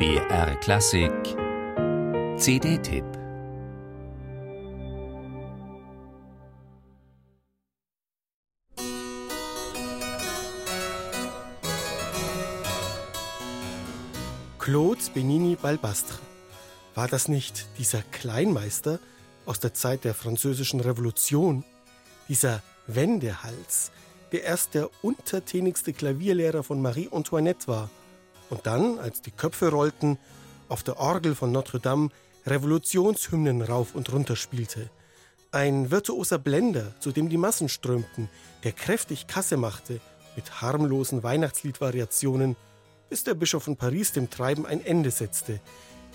BR Klassik CD-Tipp Claude Benini Balbastre. War das nicht dieser Kleinmeister aus der Zeit der Französischen Revolution? Dieser Wendehals, der erst der untertänigste Klavierlehrer von Marie Antoinette war und dann, als die Köpfe rollten, auf der Orgel von Notre Dame Revolutionshymnen rauf und runter spielte. Ein virtuoser Blender, zu dem die Massen strömten, der kräftig Kasse machte mit harmlosen Weihnachtsliedvariationen, bis der Bischof von Paris dem Treiben ein Ende setzte.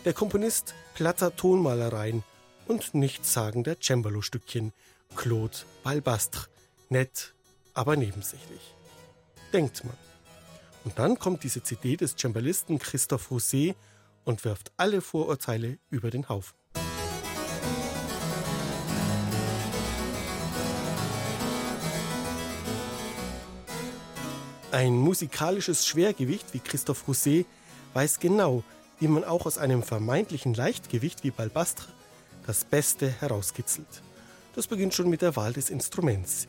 Der Komponist platter Tonmalereien und nichtssagender Cembalo-Stückchen, Claude Balbastre, nett, aber nebensächlich. Denkt man. Und dann kommt diese CD des Cembalisten Christophe Rousset und wirft alle Vorurteile über den Haufen. Ein musikalisches Schwergewicht wie Christophe Rousset weiß genau, wie man auch aus einem vermeintlichen Leichtgewicht wie Balbastre das Beste herauskitzelt. Das beginnt schon mit der Wahl des Instruments.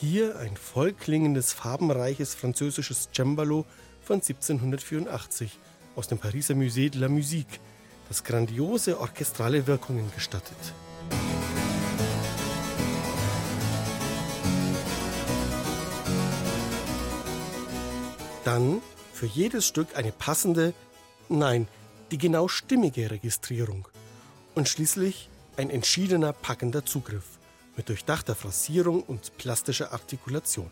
Hier ein vollklingendes, farbenreiches französisches Cembalo von 1784 aus dem Pariser Musée de la Musique, das grandiose orchestrale Wirkungen gestattet. Dann für jedes Stück eine passende, nein, die genau stimmige Registrierung. Und schließlich ein entschiedener, packender Zugriff mit durchdachter Phrasierung und plastischer Artikulation.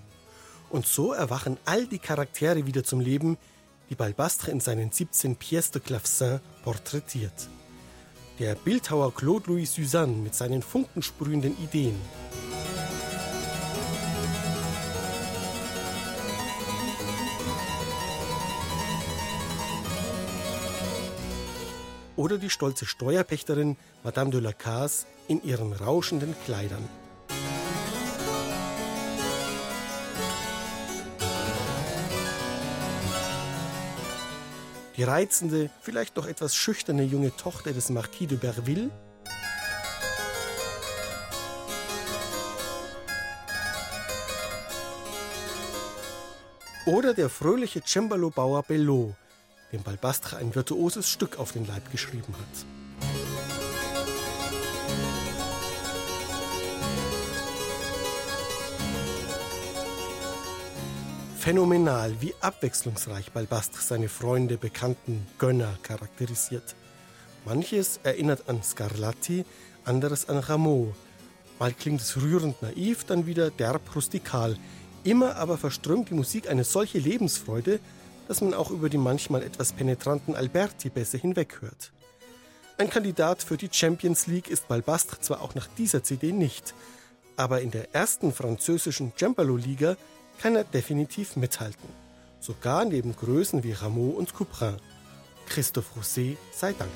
Und so erwachen all die Charaktere wieder zum Leben, die Balbastre in seinen 17 Pièces de Clavecin porträtiert. Der Bildhauer Claude Louis Suzanne mit seinen funkensprühenden Ideen. Oder die stolze Steuerpächterin Madame de la Casse in ihren rauschenden Kleidern. Die reizende, vielleicht noch etwas schüchterne junge Tochter des Marquis de Berville oder der fröhliche Cembalo-Bauer Bellot, dem Balbastre ein virtuoses Stück auf den Leib geschrieben hat. Phänomenal, wie abwechslungsreich Balbastre seine Freunde, Bekannten, Gönner charakterisiert. Manches erinnert an Scarlatti, anderes an Rameau. Mal klingt es rührend naiv, dann wieder derb rustikal. Immer aber verströmt die Musik eine solche Lebensfreude, dass man auch über die manchmal etwas penetranten Alberti-Bässe hinweghört. Ein Kandidat für die Champions League ist Balbastre zwar auch nach dieser CD nicht, aber in der ersten französischen Cembalo-Liga kann er definitiv mithalten. Sogar neben Größen wie Rameau und Couperin. Christophe Rousset sei Dank.